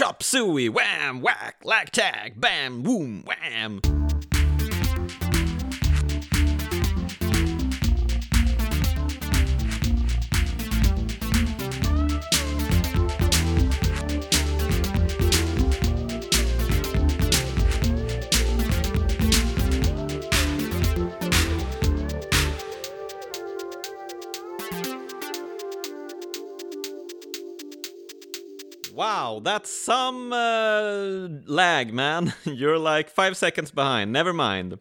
chop suey, wham, whack, lack tag, bam, boom, wham. Wow, that's some uh, lag, man. You're like five seconds behind. Never mind.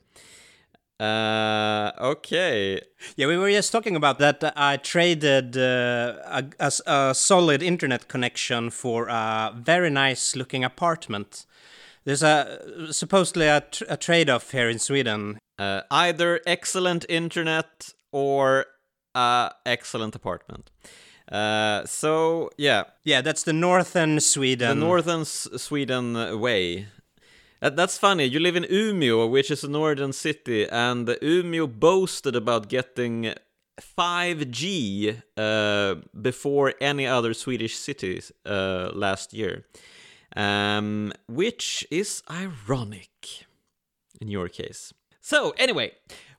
Uh, okay. Yeah, we were just talking about that. I traded uh, a, a, a solid internet connection for a very nice looking apartment. There's a supposedly a, tr- a trade off here in Sweden. Uh, either excellent internet or uh, excellent apartment. Uh, so yeah, Yeah, that's the northern Sweden. the northern S- Sweden way. That, that's funny. You live in Umeå, which is a northern city, and Umeå boasted about getting 5G uh, before any other Swedish cities uh, last year, um, which is ironic in your case. So anyway.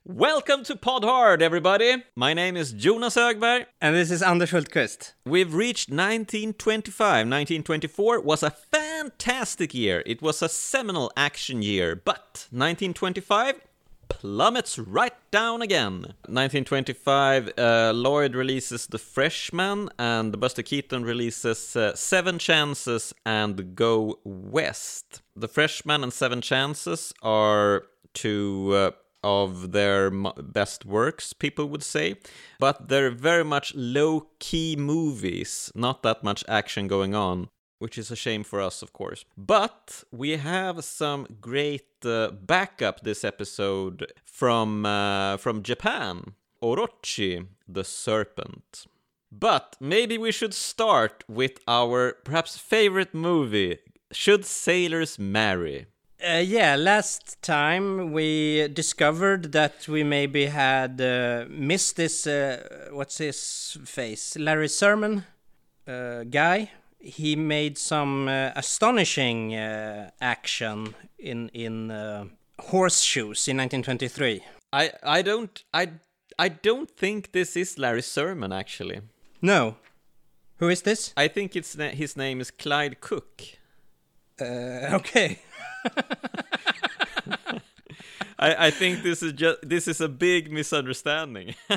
Welcome to Pod Hard, everybody. My name is Jonas Högberg. And this is Anders Hultqvist. We've reached 1925. 1924 was a fantastic year. It was a seminal action year, but 1925 plummets right down again. 1925, uh, Lloyd releases The Freshman, and Buster Keaton releases uh, Seven Chances and Go West. The Freshman and Seven Chances are two. Uh, of their best works, people would say. But they're very much low key movies, not that much action going on, which is a shame for us, of course. But we have some great uh, backup this episode from, uh, from Japan Orochi the Serpent. But maybe we should start with our perhaps favorite movie Should Sailors Marry? Uh, yeah, last time we discovered that we maybe had uh, missed this. Uh, what's his face? Larry Semon uh, guy. He made some uh, astonishing uh, action in in uh, horseshoes in 1923. I I don't I I don't think this is Larry Semon actually. No, who is this? I think it's na- his name is Clyde Cook. Uh, okay. I, I think this is just this is a big misunderstanding.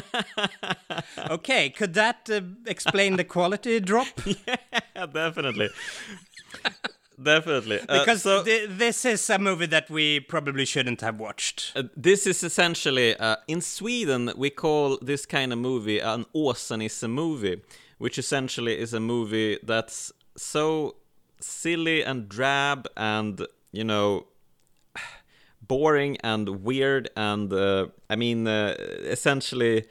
Okay, could that uh, explain the quality drop? yeah, definitely. definitely. Uh, Because so, thi- this is a movie that we probably shouldn't have watched. uh, this is essentially uh, in Sweden we call this kind of movie an Åsa-Nisse movie, which essentially is a movie that's so silly and drab and you know boring and weird and uh, I mean uh, essentially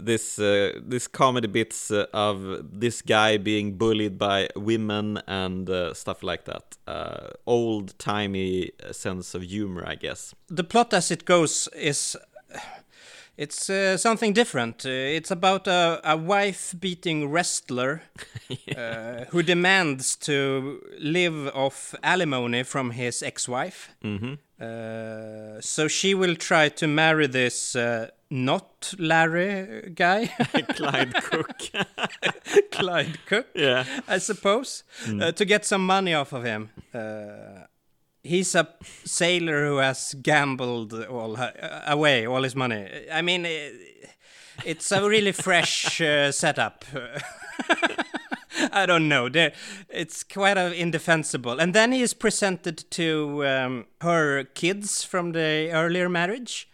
this uh, this comedy bits uh, of this guy being bullied by women and uh, stuff like that. Uh, old timey sense of humor, I guess. the plot as it goes is it's uh, something different. Uh, it's about a, a wife beating wrestler uh, who demands to live off alimony from his ex wife. hmm Uh, so she will try to marry this uh, not Larry guy, Clyde Cook. Clyde Cook. yeah. I suppose, uh, to get some money off of him. He's a sailor who has gambled all uh, away all his money. I mean, it's a really fresh uh, setup. I don't know. There, it's quite a indefensible. And then he is presented to um, her kids from the earlier marriage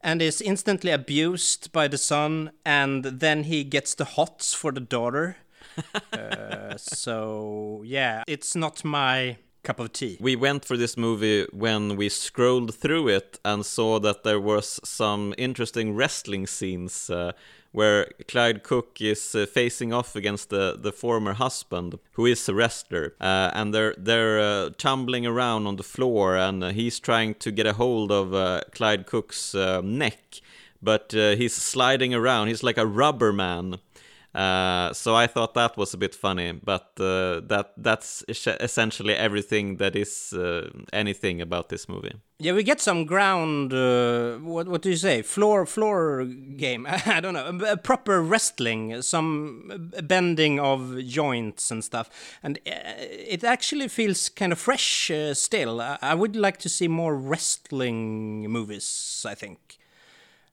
and is instantly abused by the son and then he gets the hots for the daughter uh, so yeah it's not my cup of tea We went for this movie when we scrolled through it and saw that there was some interesting wrestling scenes uh, where Clyde Cook is uh, facing off against the, the former husband, who is a wrestler, uh, and they're they're uh, tumbling around on the floor, and uh, he's trying to get a hold of uh, Clyde Cook's neck, but he's sliding around. He's like a rubber man. Uh, so I thought that was a bit funny, but uh, that that's essentially everything that is uh, anything about this movie. Yeah, we get some ground. Uh, what what do you say? Floor floor game. I don't know. A, proper wrestling, some bending of joints and stuff, and uh, it actually feels kind of fresh still. I would like to see more wrestling movies. I think.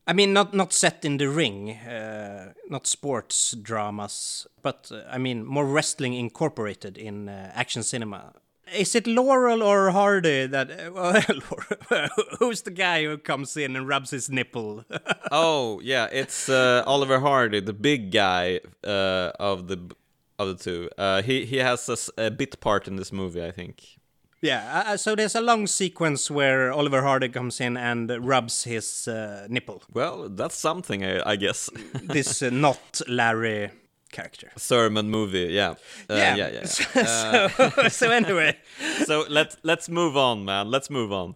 I mean, not not set in the ring, uh, not sports dramas, but uh, I mean more wrestling incorporated in uh, action cinema. Is it Laurel or Hardy that? Uh, who's the guy who comes in and rubs his nipple? oh yeah, it's uh, Oliver Hardy, the big guy uh, of the of the two. he he has a, a bit part in this movie, I think. Yeah, uh, uh, so there's a long sequence where Oliver Hardy comes in and rubs his uh, nipple. Well, that's something, I, I guess. this uh, not Larry character. Semon movie, yeah. Uh, yeah, yeah, yeah. yeah. so, so anyway. so let's let's move on, man. Let's move on.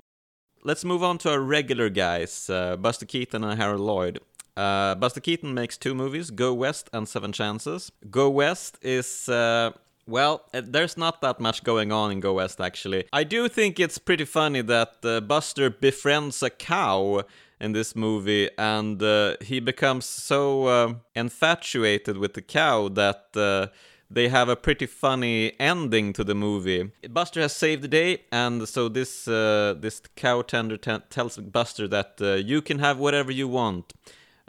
Let's move on to our regular guys, uh, Buster Keaton and Harold Lloyd. Buster Keaton makes two movies, Go West and Seven Chances. Go West is well, uh, there's not that much going on in Go West actually. I do think it's pretty funny that uh, Buster befriends a cow in this movie and uh, he becomes so uh, infatuated with the cow that uh, they have a pretty funny ending to the movie. Buster has saved the day, and so this uh, this cow tender t- tells Buster that you can have whatever you want.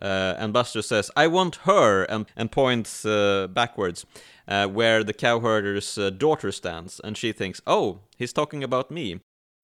And Buster says, "I want her," and, and points backwards uh, where the cowherder's uh, daughter stands, and she thinks, oh, he's talking about me.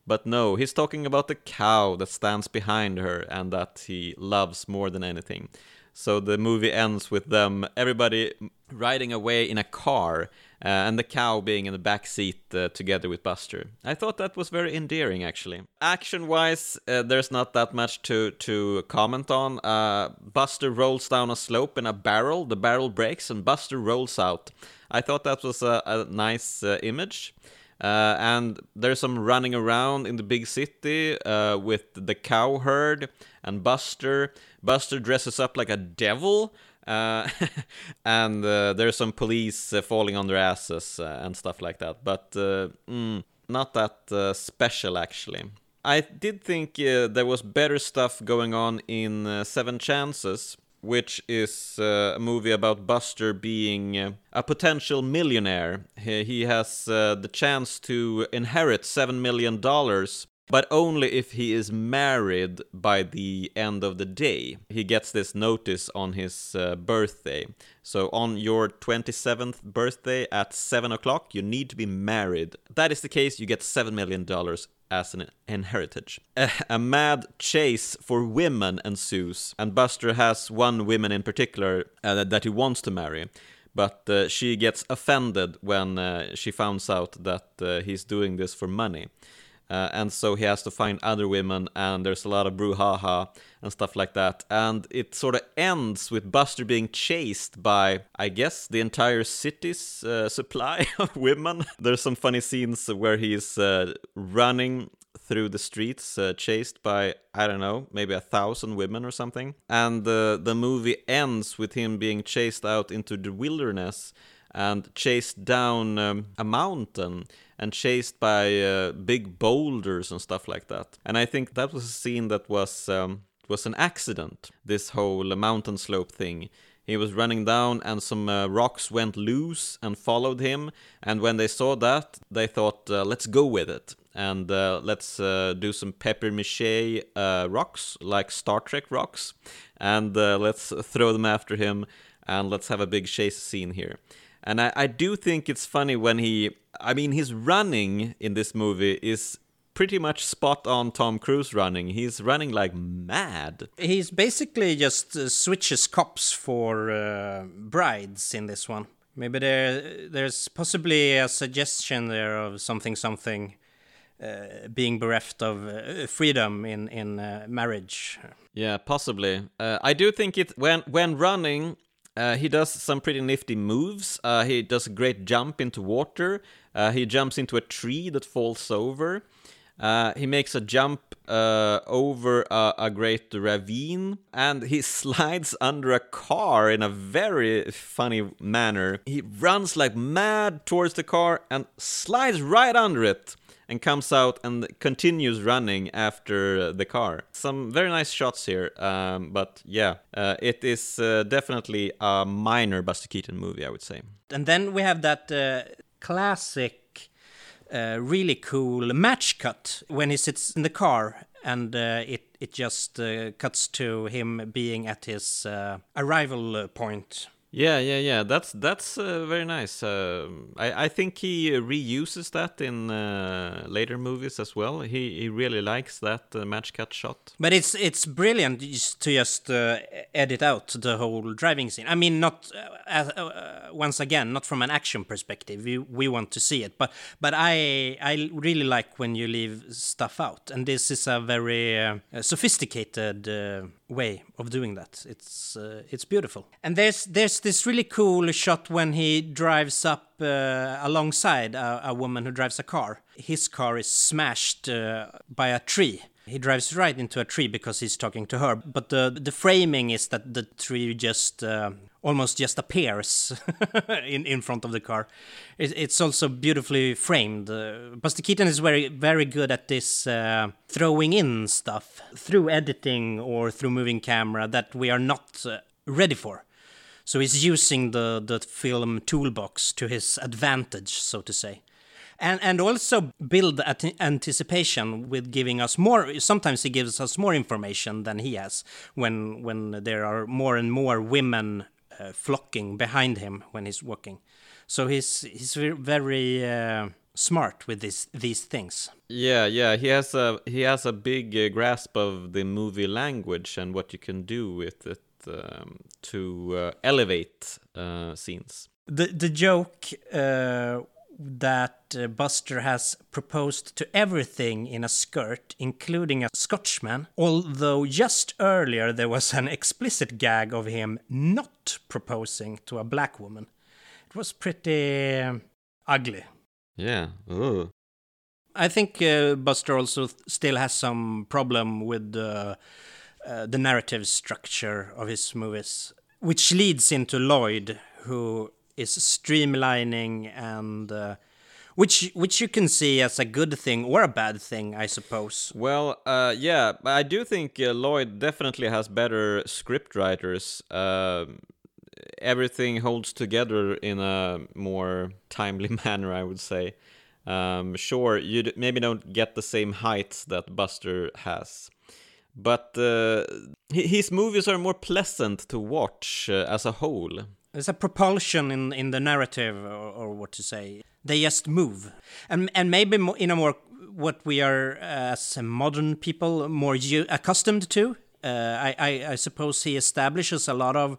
But no, he's talking about the cow that stands behind her and that he loves more than anything. So the movie ends with them, everybody riding away in a car, uh, and the cow being in the back seat uh, together with Buster. I thought that was very endearing, actually. Action-wise, uh, there's not that much to to comment on. Uh, Buster rolls down a slope in a barrel. The barrel breaks, and Buster rolls out. I thought that was a, a nice uh, image. And there's some running around in the big city with the cow herd and Buster. Buster dresses up like a devil uh, and uh, there's some police uh, falling on their asses uh, and stuff like that. But uh, mm, not that uh, special, actually. I did think there was better stuff going on in Seven Chances, which is a movie about Buster being a potential millionaire. He, he has the chance to inherit $7 million but only if he is married by the end of the day. He gets this notice on his uh, birthday. So, on your 27th birthday at 7 o'clock, you need to be married. That is the case, you get $7 million as an inheritance. A, a, mad chase for women ensues, and Buster has one woman in particular uh, that he wants to marry. But uh, she gets offended when uh, she finds out that uh, he's doing this for money. Uh, and so he has to find other women, and there's a lot of brouhaha and stuff like that. And it sort of ends with Buster being chased by, I guess, the entire city's uh, supply of women. There's some funny scenes where he's uh, running through the streets, uh, chased by I don't know, maybe a thousand women or something. And the the movie ends with him being chased out into the wilderness and chased down um, a mountain and chased by uh, big boulders and stuff like that. And I think that was a scene that was um, was an accident. This whole mountain slope thing. He was running down, and some uh, rocks went loose and followed him. And when they saw that, they thought, uh, "Let's go with it." and uh, let's uh, do some papier mache uh, rocks like Star Trek rocks, and uh, let's throw them after him, and let's have a big chase scene here. And I, I do think it's funny when he, I mean, his running in this movie is pretty much spot on Tom Cruise running. He's running like mad. He's basically just uh, switches cops for uh, brides in this one. Maybe there there's possibly a suggestion there of something something uh, being bereft of uh, freedom in in uh, marriage. Yeah, possibly. Uh, I do think it when when running uh, he does some pretty nifty moves. Uh, he does a great jump into water. Uh, he jumps into a tree that falls over. Uh, he makes a jump uh, over a, a, great ravine and he slides under a car in a very funny manner. He runs like mad towards the car and slides right under it and comes out and continues running after the car. Some very nice shots here, um, but yeah, uh, it is uh, definitely a minor Buster Keaton movie, I would say. And then we have that uh, classic, uh, really cool match cut when he sits in the car and uh, it it just uh, cuts to him being at his arrival point yeah, yeah, yeah. That's that's uh, very nice. Uh, I I think he reuses that in uh, later movies as well. He he really likes that uh, match cut shot. But it's it's brilliant to just uh, edit out the whole driving scene. I mean, not uh, once again, not from an action perspective. We we want to see it, but but I I really like when you leave stuff out, and this is a very sophisticated way of doing that. It's uh, it's beautiful. And there's there's this really cool shot when he drives up uh, alongside a, a, woman who drives a car. His car is smashed uh, by a tree. He drives right into a tree because he's talking to her. But the the framing is that the tree just uh, almost just appears in in front of the car. It, it's also beautifully framed. Uh, Buster Keaton is very very good at this uh, throwing in stuff through editing or through moving camera that we are not uh, ready for. So he's using the the film toolbox to his advantage, so to say and and also build anticipation with giving us more sometimes he gives us more information than he has when when there are more and more women uh, flocking behind him when he's walking. So he's he's very uh, smart with this these things. Yeah, yeah, he has a he has a big uh, grasp of the movie language and what you can do with it um, to uh, elevate uh, scenes. The the joke uh, that uh, Buster has proposed to everything in a skirt, including a Scotchman, although just earlier there was an explicit gag of him not proposing to a black woman. It was pretty uh, ugly. Yeah. Ooh. I think uh, Buster also still has some problem with uh, the narrative structure of his movies, which leads into Lloyd, who is streamlining and uh, which which you can see as a good thing or a bad thing, I suppose. Well, uh, yeah, I do think uh, Lloyd definitely has better script writers. Uh, everything holds together in a more timely manner, I would say. Um, sure, you maybe don't get the same heights that Buster has, but uh, his movies are more pleasant to watch uh, as a whole. There's a propulsion in in the narrative, or, or what to say. They just move, and and maybe in a more what we are as modern people more accustomed to. Uh, I, I, I suppose he establishes a lot of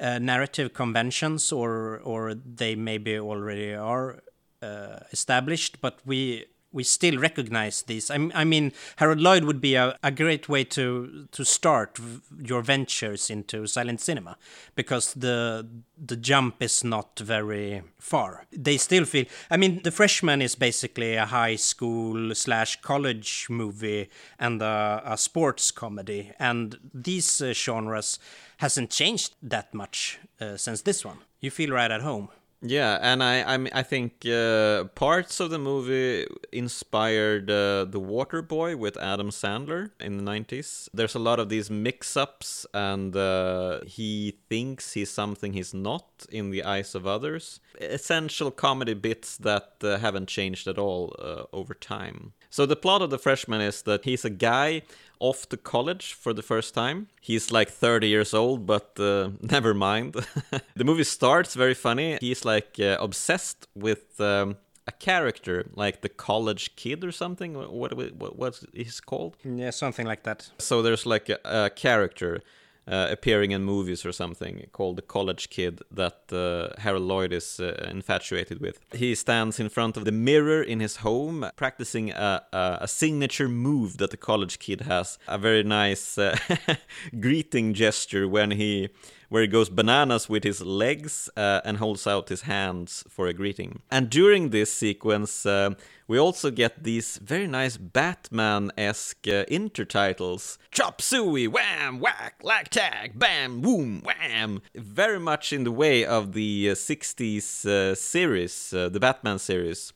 uh, narrative conventions, or or they maybe already are uh, established, but we we still recognize these. I, I mean, Harold Lloyd would be a, a great way to to start your ventures into silent cinema because the the jump is not very far. They still feel. I mean, The Freshman is basically a high school slash college movie and a, a sports comedy, and these uh, genres hasn't changed that much uh, since this one. You feel right at home. Yeah, and I I, mean, I think uh, parts of the movie inspired uh, The Water Boy with Adam Sandler in the 90s. There's a lot of these mix-ups and uh, he thinks he's something he's not in the eyes of others. Essential comedy bits that uh, haven't changed at all uh, over time. So the plot of The Freshman is that he's a guy off to college for the first time. He's like 30 years old, but uh, never mind. the movie starts very funny. He's like uh, obsessed with um, a character, like the college kid or something. What, what what's he's called? Yeah, something like that. So there's like a, a character uh, appearing in movies or something called The College Kid that uh, Harold Lloyd is uh, infatuated with. He stands in front of the mirror in his home practicing a, a, a signature move that the college kid has. A very nice uh, greeting gesture when he where he goes bananas with his legs uh, and holds out his hands for a greeting. And during this sequence, uh, we also get these very nice Batman-esque uh, intertitles. Chop suey, wham, whack, like tag, bam, boom, wham. Very much in the way of the uh, 60s uh, series, uh, the Batman series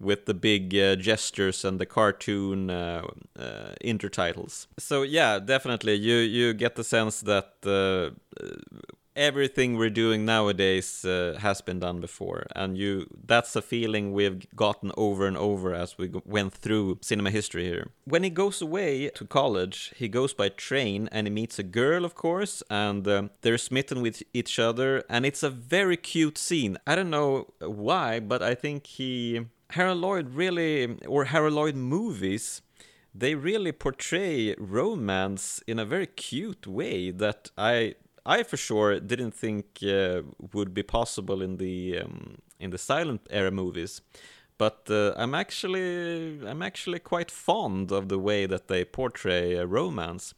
with the big uh, gestures and the cartoon uh, intertitles. So yeah, definitely you you get the sense that everything we're doing nowadays uh, has been done before. And you that's a feeling we've gotten over and over as we went through cinema history here. When he goes away to college he goes by train and he meets a girl of course and um, they're smitten with each other. And it's a very cute scene. I don't know why but i think he harold lloyd really or harold lloyd movies they really portray romance in a very cute way that I I for sure didn't think uh, would be possible in the um, in the silent era movies, but uh, I'm actually I'm actually quite fond of the way that they portray uh, romance.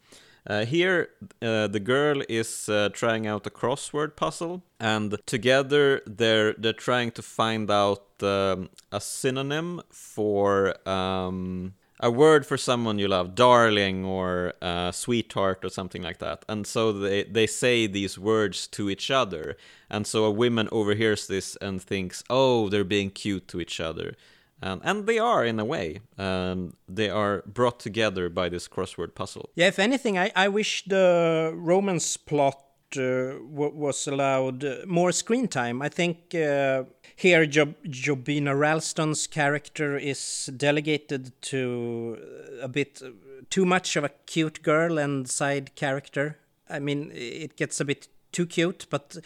Uh, here, uh, the girl is uh, trying out a crossword puzzle, and together they're they're trying to find out um, a synonym for um, a word for someone you love, darling or uh, sweetheart or something like that. And so they, they say these words to each other. And so a woman overhears this and thinks, oh, they're being cute to each other. And they are in a way. Um, they are brought together by this crossword puzzle. Yeah, if anything, I, I wish the romance plot was allowed uh, more screen time. I think uh, here Job- Jobina Ralston's character is delegated to a bit too much of a cute girl and side character. I mean, it gets a bit too cute, but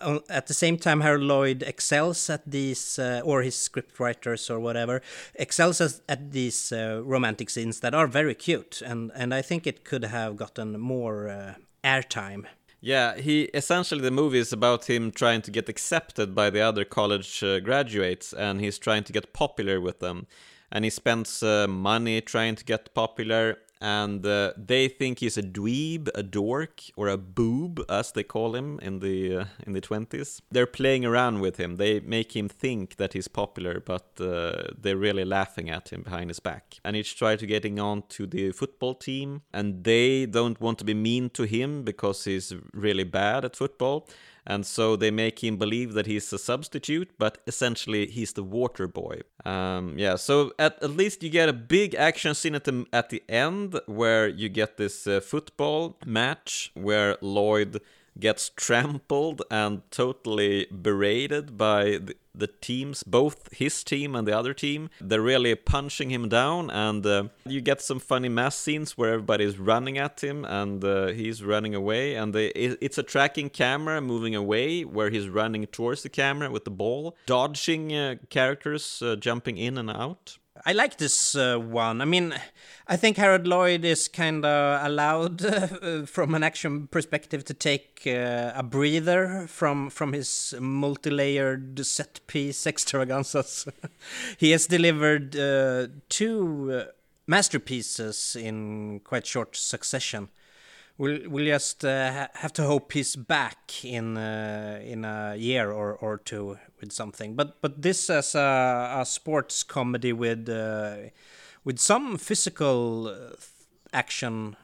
uh, at the same time, Harold Lloyd excels at these, uh, or his scriptwriters or whatever, excels at these uh, romantic scenes that are very cute, and and I think it could have gotten more uh, airtime. Yeah, he essentially the movie is about him trying to get accepted by the other college uh, graduates, and he's trying to get popular with them, and he spends uh, money trying to get popular, and uh, they think he's a dweeb, a dork, or a boob, as they call him in the uh, in the twenties. They're playing around with him. They make him think that he's popular, but uh, they're really laughing at him behind his back. And he's trying to getting on to the football team, and they don't want to be mean to him because he's really bad at football and so they make him believe that he's a substitute, but essentially he's the water boy. Um, yeah, so at, at least you get a big action scene at the at the end where you get this uh, football match where Lloyd gets trampled and totally berated by the, the, teams, both his team and the other team. They're really punching him down, and uh, you get some funny mass scenes where everybody's running at him and uh, he's running away. And they, it's a tracking camera moving away where he's running towards the camera with the ball, dodging uh, characters uh, jumping in and out. I like this uh, one. I mean, I think Harold Lloyd is kind of allowed, uh, from an action perspective, to take uh, a breather from from his multi-layered set piece extravaganzas. he has delivered uh, two uh, masterpieces in quite short succession. We'll, we'll just uh, ha have to hope he's back in in a year or, or two with something. But but this as a, a sports comedy with uh, with some physical uh, action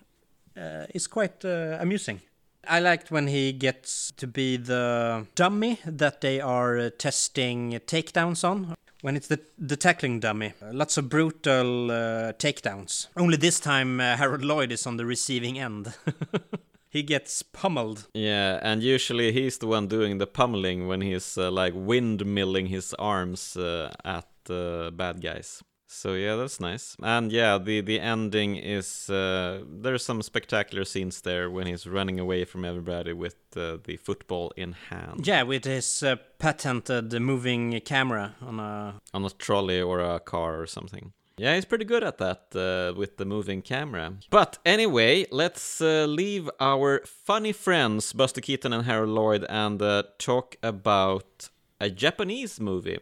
uh, is quite uh, amusing. I liked when he gets to be the dummy that they are uh, testing takedowns on. When it's the the tackling dummy, lots of brutal uh, takedowns. Only this time Harold Lloyd is on the receiving end. he gets pummeled. Yeah, and usually he's the one doing the pummeling when he's uh, like windmilling his arms uh, at uh, bad guys. So yeah, that's nice. And yeah, the the ending is uh, there's some spectacular scenes there when he's running away from everybody with uh, the football in hand. Yeah, with his uh, patented moving camera on a on a trolley or a car or something. Yeah, he's pretty good at that uh, with the moving camera. But anyway, let's uh, leave our funny friends, Buster Keaton and Harold Lloyd, and uh, talk about a Japanese movie.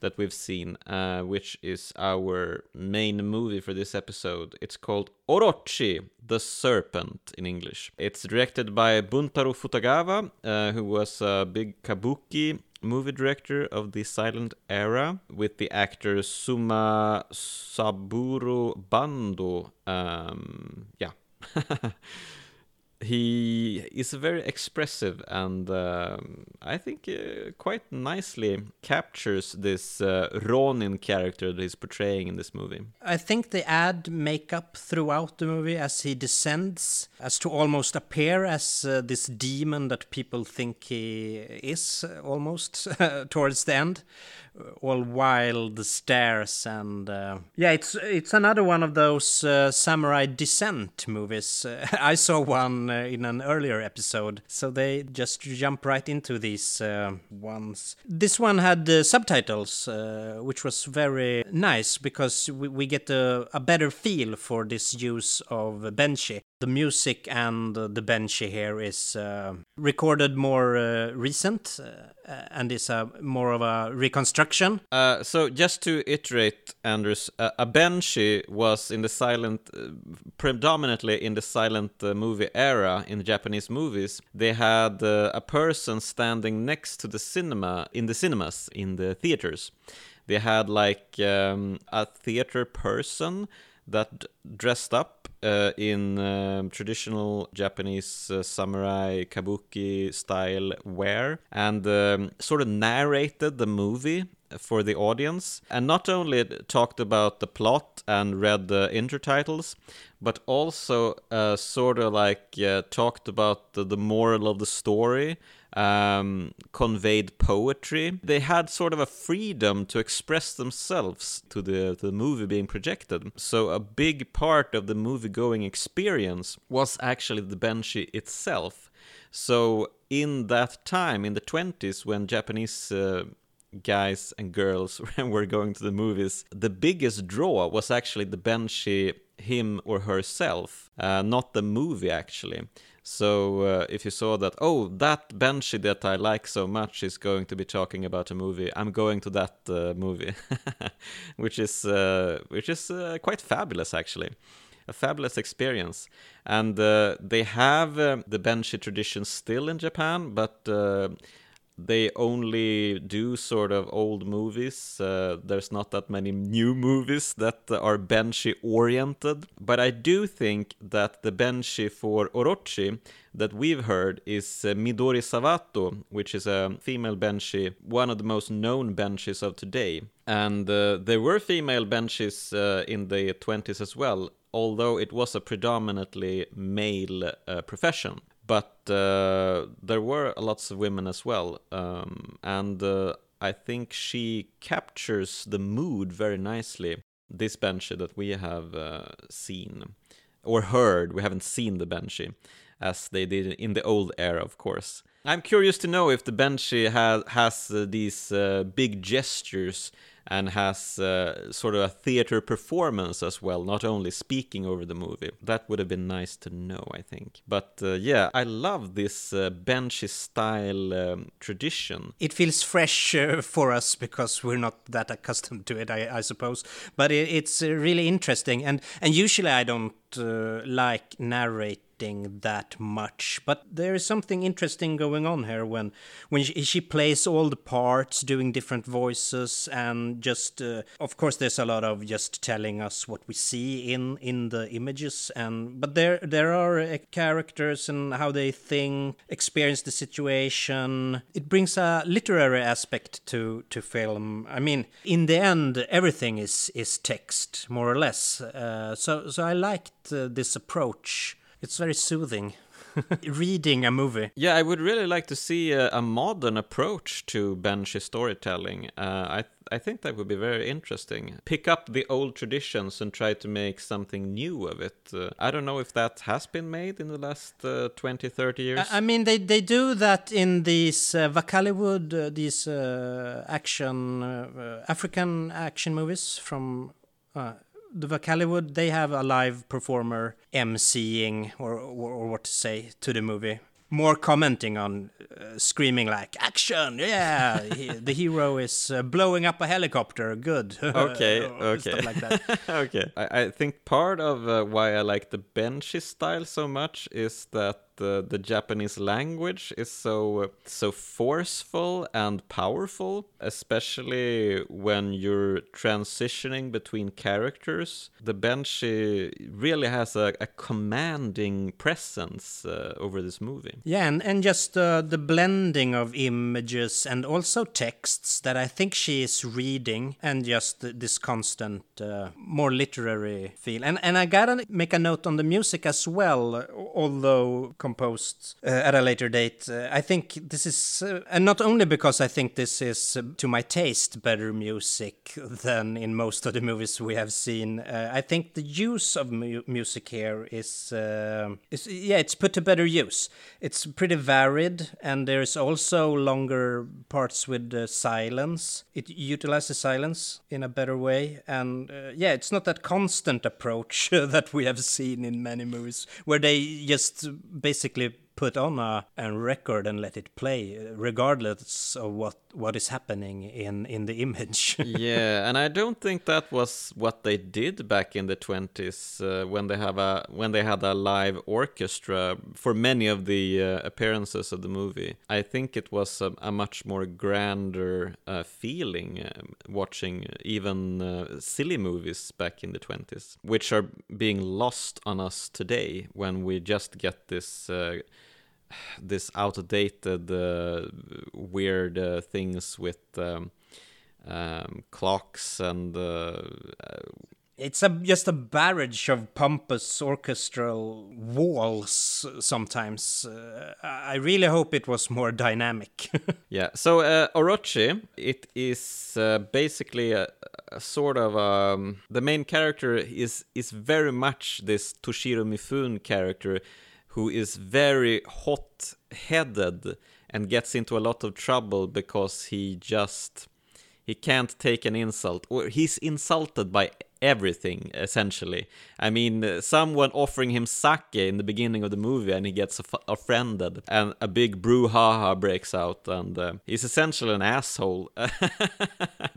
That we've seen, uh, which is our main movie for this episode. It's called Orochi, the Serpent in English. It's directed by Buntaro Futagawa, uh, who was a big kabuki movie director of the silent era with the actor Tsumasaburo Bando. Um, yeah. he is very expressive and um, I think uh, quite nicely captures this uh, Ronin character that he's portraying in this movie. I think they add makeup throughout the movie as he descends, as to almost appear as uh, this demon that people think he is uh, almost towards the end all wild stairs and uh, yeah it's it's another one of those uh, samurai descent movies. Uh, i saw one uh, in an earlier episode. So they just jump right into these uh, ones. This one had uh, subtitles which was very nice because we, we get a, a, better feel for this use of benshi the music and the benshi here is recorded more recent and is a more of a reconstruction. Uh, so just to iterate, Anders, uh, a benshi was in the silent, uh, predominantly in the silent uh, movie era in Japanese movies. They had uh, a person standing next to the cinema in the cinemas in the theaters. They had like um, a theater person that dressed up uh, in uh, traditional Japanese uh, samurai kabuki style wear and um, sort of narrated the movie for the audience and not only talked about the plot and read the intertitles but also uh, sort of like uh, talked about the, the moral of the story um, conveyed poetry. They had sort of a freedom to express themselves to the, to the movie being projected. So a big part of the movie going experience was actually the benshi itself. So in that time, in the 20s, when Japanese uh, guys and girls were going to the movies, the biggest draw was actually the benshi him or herself, uh, not the movie actually. So uh, if you saw that, oh, that Benshi that I like so much is going to be talking about a movie, I'm going to that uh, movie, which is uh, which is uh, quite fabulous actually. A fabulous experience, and uh, they have uh, the Benshi tradition still in Japan, but they only do sort of old movies. Uh, there's not that many new movies that are Benshi oriented. But I do think that the Benshi for Orochi that we've heard is uh, Midori Sawato, which is a female Benshi, one of the most known Benshis of today. And uh, there were female Benshis uh, in the 20s as well, although it was a predominantly male uh, profession but uh, there were lots of women as well, um, and uh, I think she captures the mood very nicely. This Benshi that we have uh, seen or heard, we haven't seen the Benshi as they did in the old era, of course. I'm curious to know if the Benshi ha- has uh, these uh, big gestures and has uh, sort of a theater performance as well, not only speaking over the movie. That would have been nice to know, I think. But uh, yeah, I love this uh, style um, tradition. It feels fresh uh, for us because we're not that accustomed to it, I, I suppose. But it, it's uh, really interesting, and and usually I don't like narrate that much. But there is something interesting going on here when when she, she plays all the parts, doing different voices, and just uh, of course there's a lot of just telling us what we see in in the images. And but there there are uh, characters and how they think, experience the situation. It brings a literary aspect to to film. I mean, in the end, everything is is text more or less. Uh, so so I liked uh, this approach it's very soothing. reading a movie. Yeah, I would really like to see a, a modern approach to Benshi storytelling. Uh, I th- I think that would be very interesting. Pick up the old traditions and try to make something new of it. Uh, I don't know if that has been made in the last uh, 20, 30 years. I, I mean, they, they do that in these uh, Wakaliwood, uh, these uh, action, uh, African action movies from uh, the Wakaliwood, they have a live performer emceeing, or, or, or what to say, to the movie. more commenting on uh, screaming like action! Yeah he, the hero is uh, blowing up a helicopter. Good. Okay okay stuff like that. Okay. I, I think part of uh, why i like the Benshi style so much is that the, the Japanese language is so so forceful and powerful, especially when you're transitioning between characters. The Benshi really has a, a commanding presence uh, over this movie. Yeah, and, and just uh, the blending of images and also texts that I think she is reading, and just this constant, uh, more literary feel. And and I gotta make a note on the music as well, although composed uh, at a later date. Uh, I think this is, uh, and not only because I think this is, uh, to my taste, better music than in most of the movies we have seen. Uh, I think the use of mu music here is, uh, is, yeah, it's put to better use. It's pretty varied, and there's also longer parts with silence. It utilizes silence in a better way, and yeah, it's not that constant approach that we have seen in many movies where they just basically basically put on a, a record and let it play regardless of what what is happening in in the image. Yeah and i don't think that was what they did back in the 20s uh, when they have a when they had a live orchestra for many of the uh, appearances of the movie. I think it was a, a much more grander uh, feeling um, watching even uh, silly movies back in the 20s which are being lost on us today when we just get this uh, this outdated uh, weird uh, things with um, um, clocks and uh, it's a, just a barrage of pompous orchestral walls sometimes. Uh, I really hope it was more dynamic. yeah, so uh, Orochi, it is uh, basically a, a, sort of um, the main character is is very much this Toshiro Mifune character who is very hot headed and gets into a lot of trouble because he just he can't take an insult. Or he's insulted by everything essentially. I mean someone offering him sake in the beginning of the movie and he gets offended and a big brouhaha breaks out and uh, he's essentially an asshole.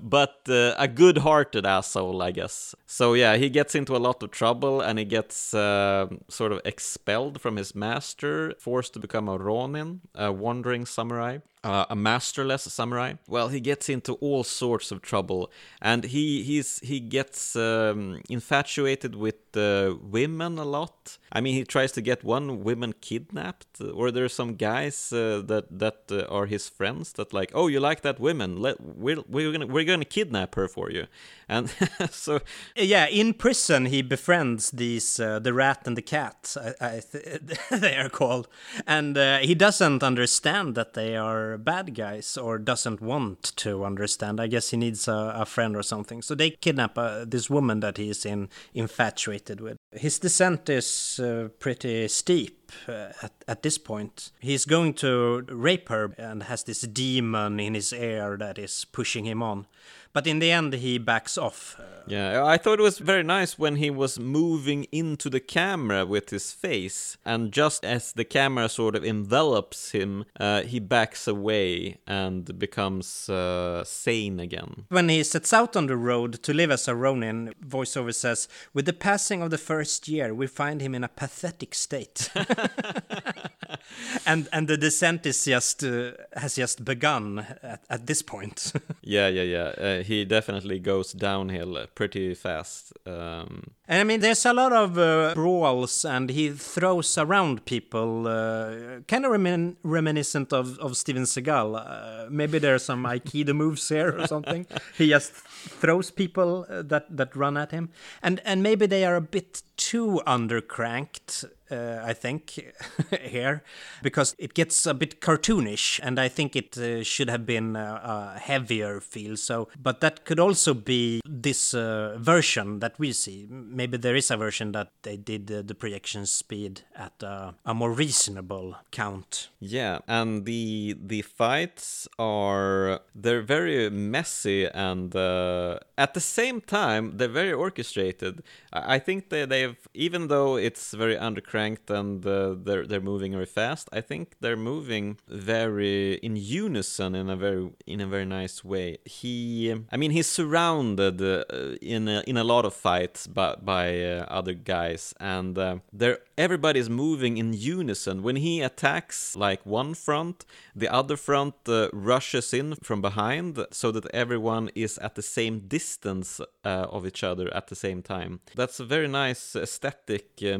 But uh, a good-hearted asshole i guess. So yeah he gets into a lot of trouble and he gets uh, sort of expelled from his master forced to become a ronin a wandering samurai uh, a masterless samurai. Well, he gets into all sorts of trouble, and he he's he gets um, infatuated with uh, women a lot. I mean, he tries to get one woman kidnapped, or there's some guys uh, that that uh, are his friends that like, oh, you like that woman? Let we're we're gonna we're gonna kidnap her for you, and so yeah, in prison he befriends these uh, the rat and the cat, I, I th- they are called, and uh, he doesn't understand that they are bad guys or doesn't want to understand. I guess he needs a, a friend or something. So they kidnap uh, this woman that he is in infatuated with. His descent is uh, pretty steep uh, at, at this point. He's going to rape her and has this demon in his ear that is pushing him on but in the end he backs off. Yeah, I thought it was very nice when he was moving into the camera with his face, and just as the camera sort of envelops him, uh, he backs away and becomes uh, sane again. When he sets out on the road to live as a Ronin, voiceover says, "With the passing of the first year, we find him in a pathetic state." and and the descent is just uh, has just begun at, at this point. yeah, yeah, yeah. Uh, he definitely goes downhill pretty fast. Um... And I mean, there's a lot of uh, brawls, and he throws around people, uh, kind of remin reminiscent of of Steven Seagal. Uh, maybe there's some Aikido moves here or something. he just throws people uh, that that run at him, and and maybe they are a bit too undercranked uh, I think, here, because it gets a bit cartoonish, and I think it uh, should have been a, a, heavier feel. So, but that could also be this uh, version that we see. Maybe there is a version that they did the projection speed at a more reasonable count. Yeah, and the the fights are they're very messy, and uh, at the same time they're very orchestrated. I think they they've even though it's very undercranked strength and uh, they're they're moving very fast. I think they're moving very in unison in a very in a very nice way. He, I mean, he's surrounded uh, in a, in a lot of fights by by uh, other guys, and uh, they're everybody's moving in unison. When he attacks like one front, the other front uh, rushes in from behind, so that everyone is at the same distance uh, of each other at the same time. That's a very nice aesthetic uh,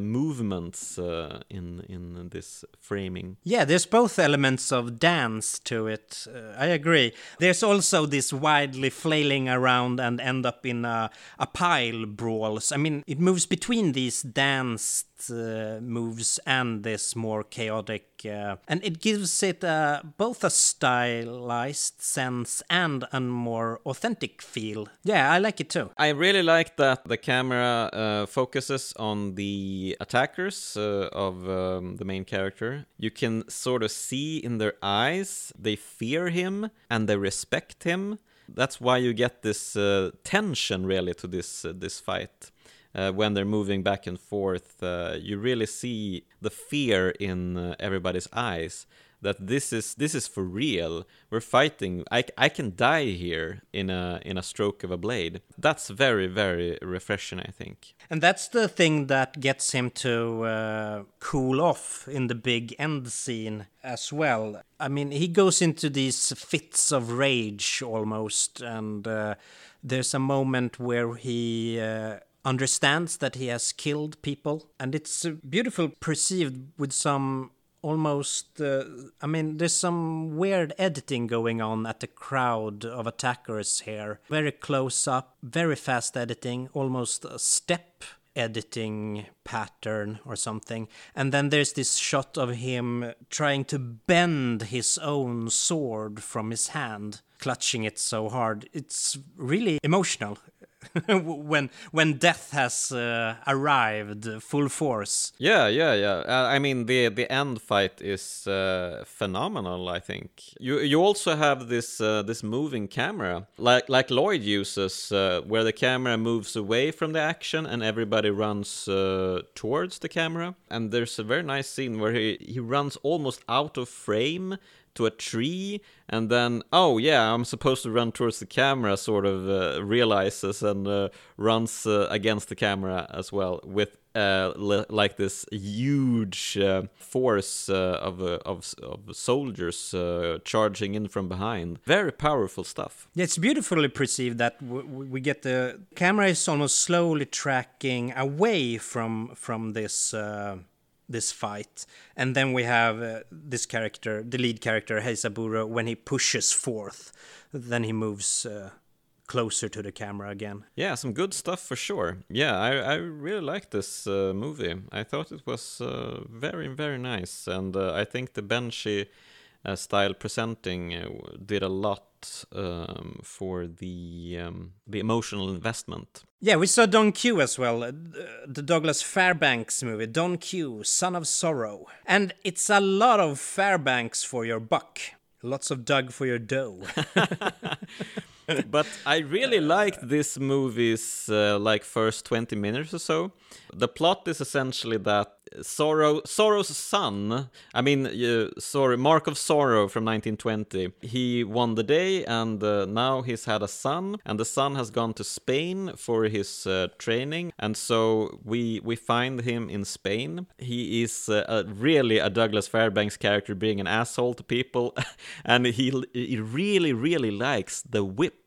uh, in in this framing. Yeah, there's both elements of dance to it. Uh, I agree. There's also this wildly flailing around and end up in a, a pile brawls. I mean, it moves between these dance uh, moves and this more chaotic, uh, and it gives it uh, both a stylized sense and a more authentic feel. Yeah, I like it too. I really like that the camera uh, focuses on the attackers uh, of um, the main character. You can sort of see in their eyes they fear him and they respect him. That's why you get this uh, tension really to this this fight uh, when they're moving back and forth, uh, you really see the fear in uh, everybody's eyes that this is this is for real. We're fighting. I, I can die here in a in a stroke of a blade. That's very very refreshing, I think. And that's the thing that gets him to uh, cool off in the big end scene as well. I mean, he goes into these fits of rage almost, and uh, there's a moment where he uh, understands that he has killed people and it's beautiful perceived with some almost uh, i mean there's some weird editing going on at the crowd of attackers here. Very close up very fast editing almost a step editing pattern or something. And then there's this shot of him trying to bend his own sword from his hand clutching it so hard. It's really emotional when when death has uh, arrived full force. Yeah, yeah, yeah. Uh, I mean, the the end fight is uh, phenomenal. I think you you also have this uh, this moving camera, like like Lloyd uses, uh, where the camera moves away from the action and everybody runs uh, towards the camera. And there's a very nice scene where he he runs almost out of frame to a tree and then oh yeah i'm supposed to run towards the camera sort of uh, realizes and uh, runs uh, against the camera as well with uh, like this huge uh, force uh, of, of, of soldiers charging in from behind. Very powerful stuff. Yeah, it's beautifully perceived that we get the camera is almost slowly tracking away from from this this fight. And then we have uh, this character, the lead character, Heisaburo, when he pushes forth, then he moves uh, closer to the camera again. Yeah, some good stuff for sure. Yeah, I, I really like this uh, movie. I thought it was uh, very, very nice. And uh, I think the Benshi uh, style presenting did a lot um, for the um, the emotional investment. Yeah, we saw Don Q as well, uh, the Douglas Fairbanks movie, Don Q, Son of Zorro, and it's a lot of Fairbanks for your buck, lots of Doug for your dough. but I really liked this movie's uh, like first 20 minutes or so. The plot is essentially that Zorro Zorro's son, I mean, uh, sorry, Mark of Zorro from 1920. He won the day, and uh, now he's had a son, and the son has gone to Spain for his uh, training, and so we we find him in Spain. He is uh, a, really a Douglas Fairbanks character, being an asshole to people, and he he really really likes the whip.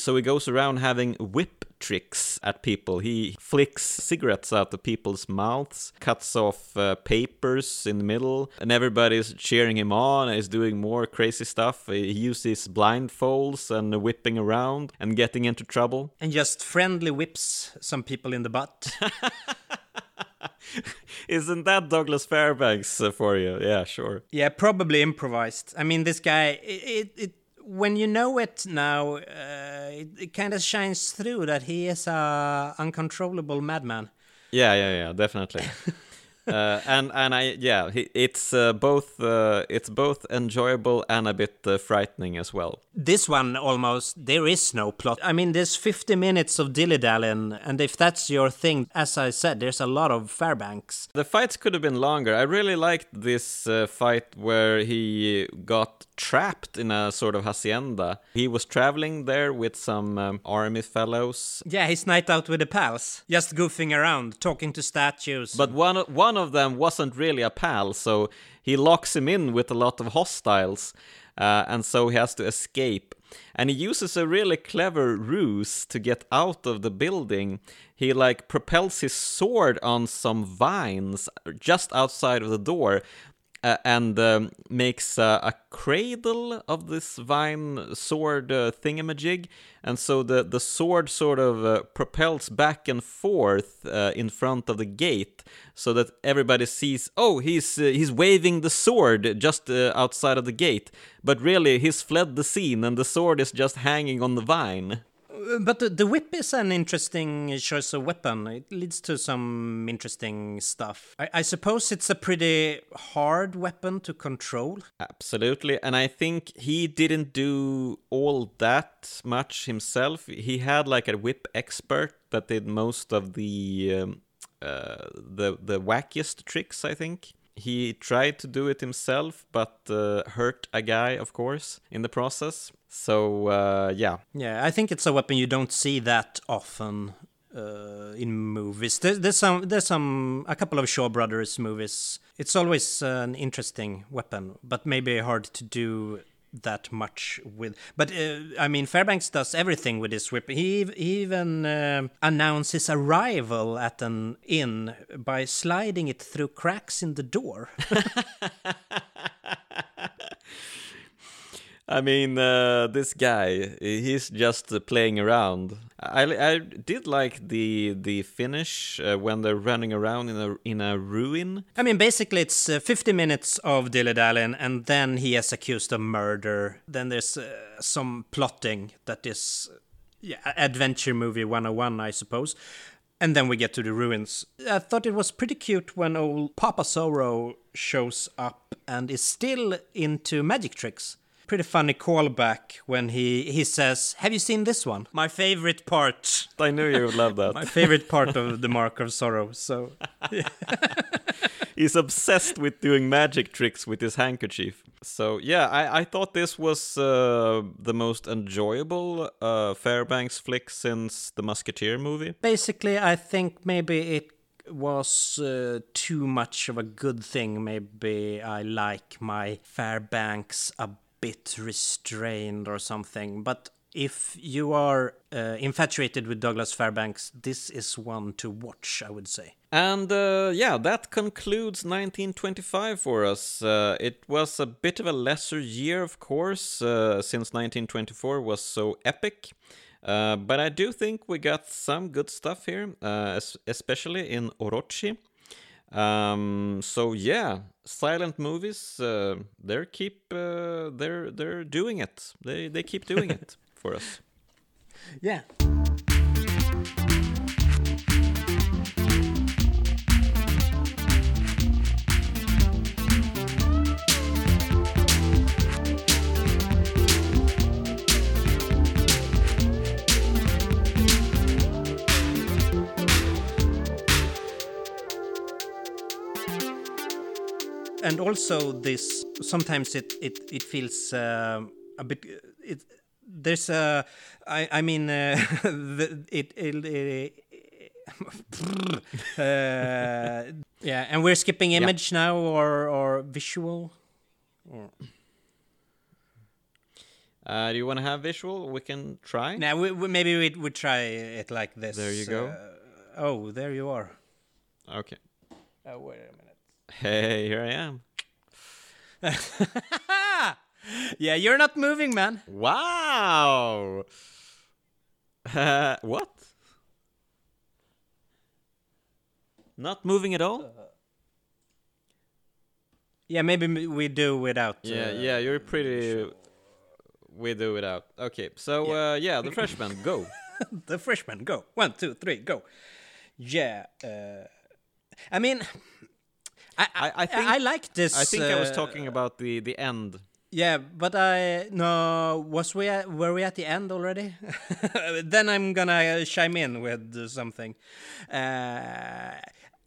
So he goes around having whip tricks at people. He flicks cigarettes out of people's mouths, cuts off uh, papers in the middle, and everybody's cheering him on and he's doing more crazy stuff. He uses blindfolds and whipping around and getting into trouble. And just friendly whips some people in the butt. Isn't that Douglas Fairbanks uh, for you? Yeah, sure. Yeah, probably improvised. I mean, this guy, it, it when you know it now, uh, it, it kind of shines through that he is a uncontrollable madman. Yeah, yeah, yeah, definitely. uh, and and I yeah, it's uh, both uh, it's both enjoyable and a bit uh, frightening as well. This one almost there is no plot. I mean, there's 50 minutes of dilly dallying, and if that's your thing, as I said, there's a lot of Fairbanks. The fights could have been longer. I really liked this uh, fight where he got trapped in a sort of hacienda. He was traveling there with some um, army fellows. Yeah, his night out with the pals, just goofing around, talking to statues. But one one of them wasn't really a pal, so he locks him in with a lot of hostiles, uh, and so he has to escape. And he uses a really clever ruse to get out of the building. He like propels his sword on some vines just outside of the door, uh, and um, makes uh, a cradle of this vine sword uh, thingamajig, and so the the sword sort of uh, propels back and forth uh, in front of the gate, so that everybody sees. Oh, he's uh, he's waving the sword just outside of the gate, but really he's fled the scene, and the sword is just hanging on the vine but the, the, whip is an interesting choice of weapon. It leads to some interesting stuff. I, I, suppose it's a pretty hard weapon to control. Absolutely, and I think he didn't do all that much himself. He had like a whip expert that did most of the um, uh, the the wackiest tricks. I think he tried to do it himself, but uh, hurt a guy, of course, in the process. So uh, yeah, yeah, I think it's a weapon you don't see that often uh, in movies. There's, there's, some, there's some, a couple of Shaw Brothers movies. It's always an interesting weapon, but maybe hard to do that much with. But uh, I mean, Fairbanks does everything with his whip. He, he even uh, announces arrival at an inn by sliding it through cracks in the door. I mean, uh, this guy, he's just playing around. I, I did like the the finish uh, when they're running around in a in a ruin. I mean, basically, it's uh, 50 minutes of dilly and then he is accused of murder. Then there's uh, some plotting that is yeah, adventure movie 101, I suppose. And then we get to the ruins. I thought it was pretty cute when old Papa Zorro shows up and is still into magic tricks pretty funny callback when he he says, "Have you seen this one?" My favorite part. I knew you would love that. My favorite part of the Mark of Zorro. So he's obsessed with doing magic tricks with his handkerchief. So yeah, I I thought this was uh, the most enjoyable uh, Fairbanks flick since the Musketeer movie. Basically, I think maybe it was uh, too much of a good thing. Maybe I like my Fairbanks a bit restrained or something. But if you are uh, infatuated with Douglas Fairbanks, this is one to watch, I would say. And uh, yeah, that concludes 1925 for us. Uh, it was a bit of a lesser year, of course, uh, since 1924 was so epic. Uh, but I do think we got some good stuff here, uh, especially in Orochi. Um, so yeah, silent movies, uh, they keep uh, they're they're doing it. They they keep doing it for us. Yeah. And also this sometimes it it it feels uh, a bit it there's a I I mean uh, the, it it, it uh, yeah, and we're skipping image yeah. now or or visual. Or... Uh, do you want to have visual? We can try. Now, we, we, maybe we would try it like this. There you go. Uh, oh, there you are. Okay. Oh, wait a minute. Hey, here I am. yeah, you're not moving, man. Wow. Uh, what? Not moving at all? Uh, yeah, maybe we do without. Yeah, uh, yeah, you're pretty. We do without. Okay, so yeah, uh, yeah the freshman, go. the freshman, go. One, two, three, go. Yeah. Uh, I mean, I, I- I think- I like this. I think I was uh, talking about the the end. Yeah, but I no. Was we at, were we at the end already? then I'm gonna chime in with uh, something. Uh,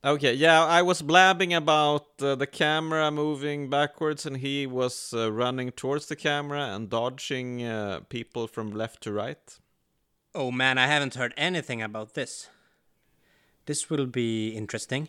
Okay, yeah, I was blabbing about uh, the camera moving backwards, and he was uh, running towards the camera and dodging uh, people from left to right. oh man, I haven't heard anything about this. This will be interesting.